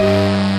Música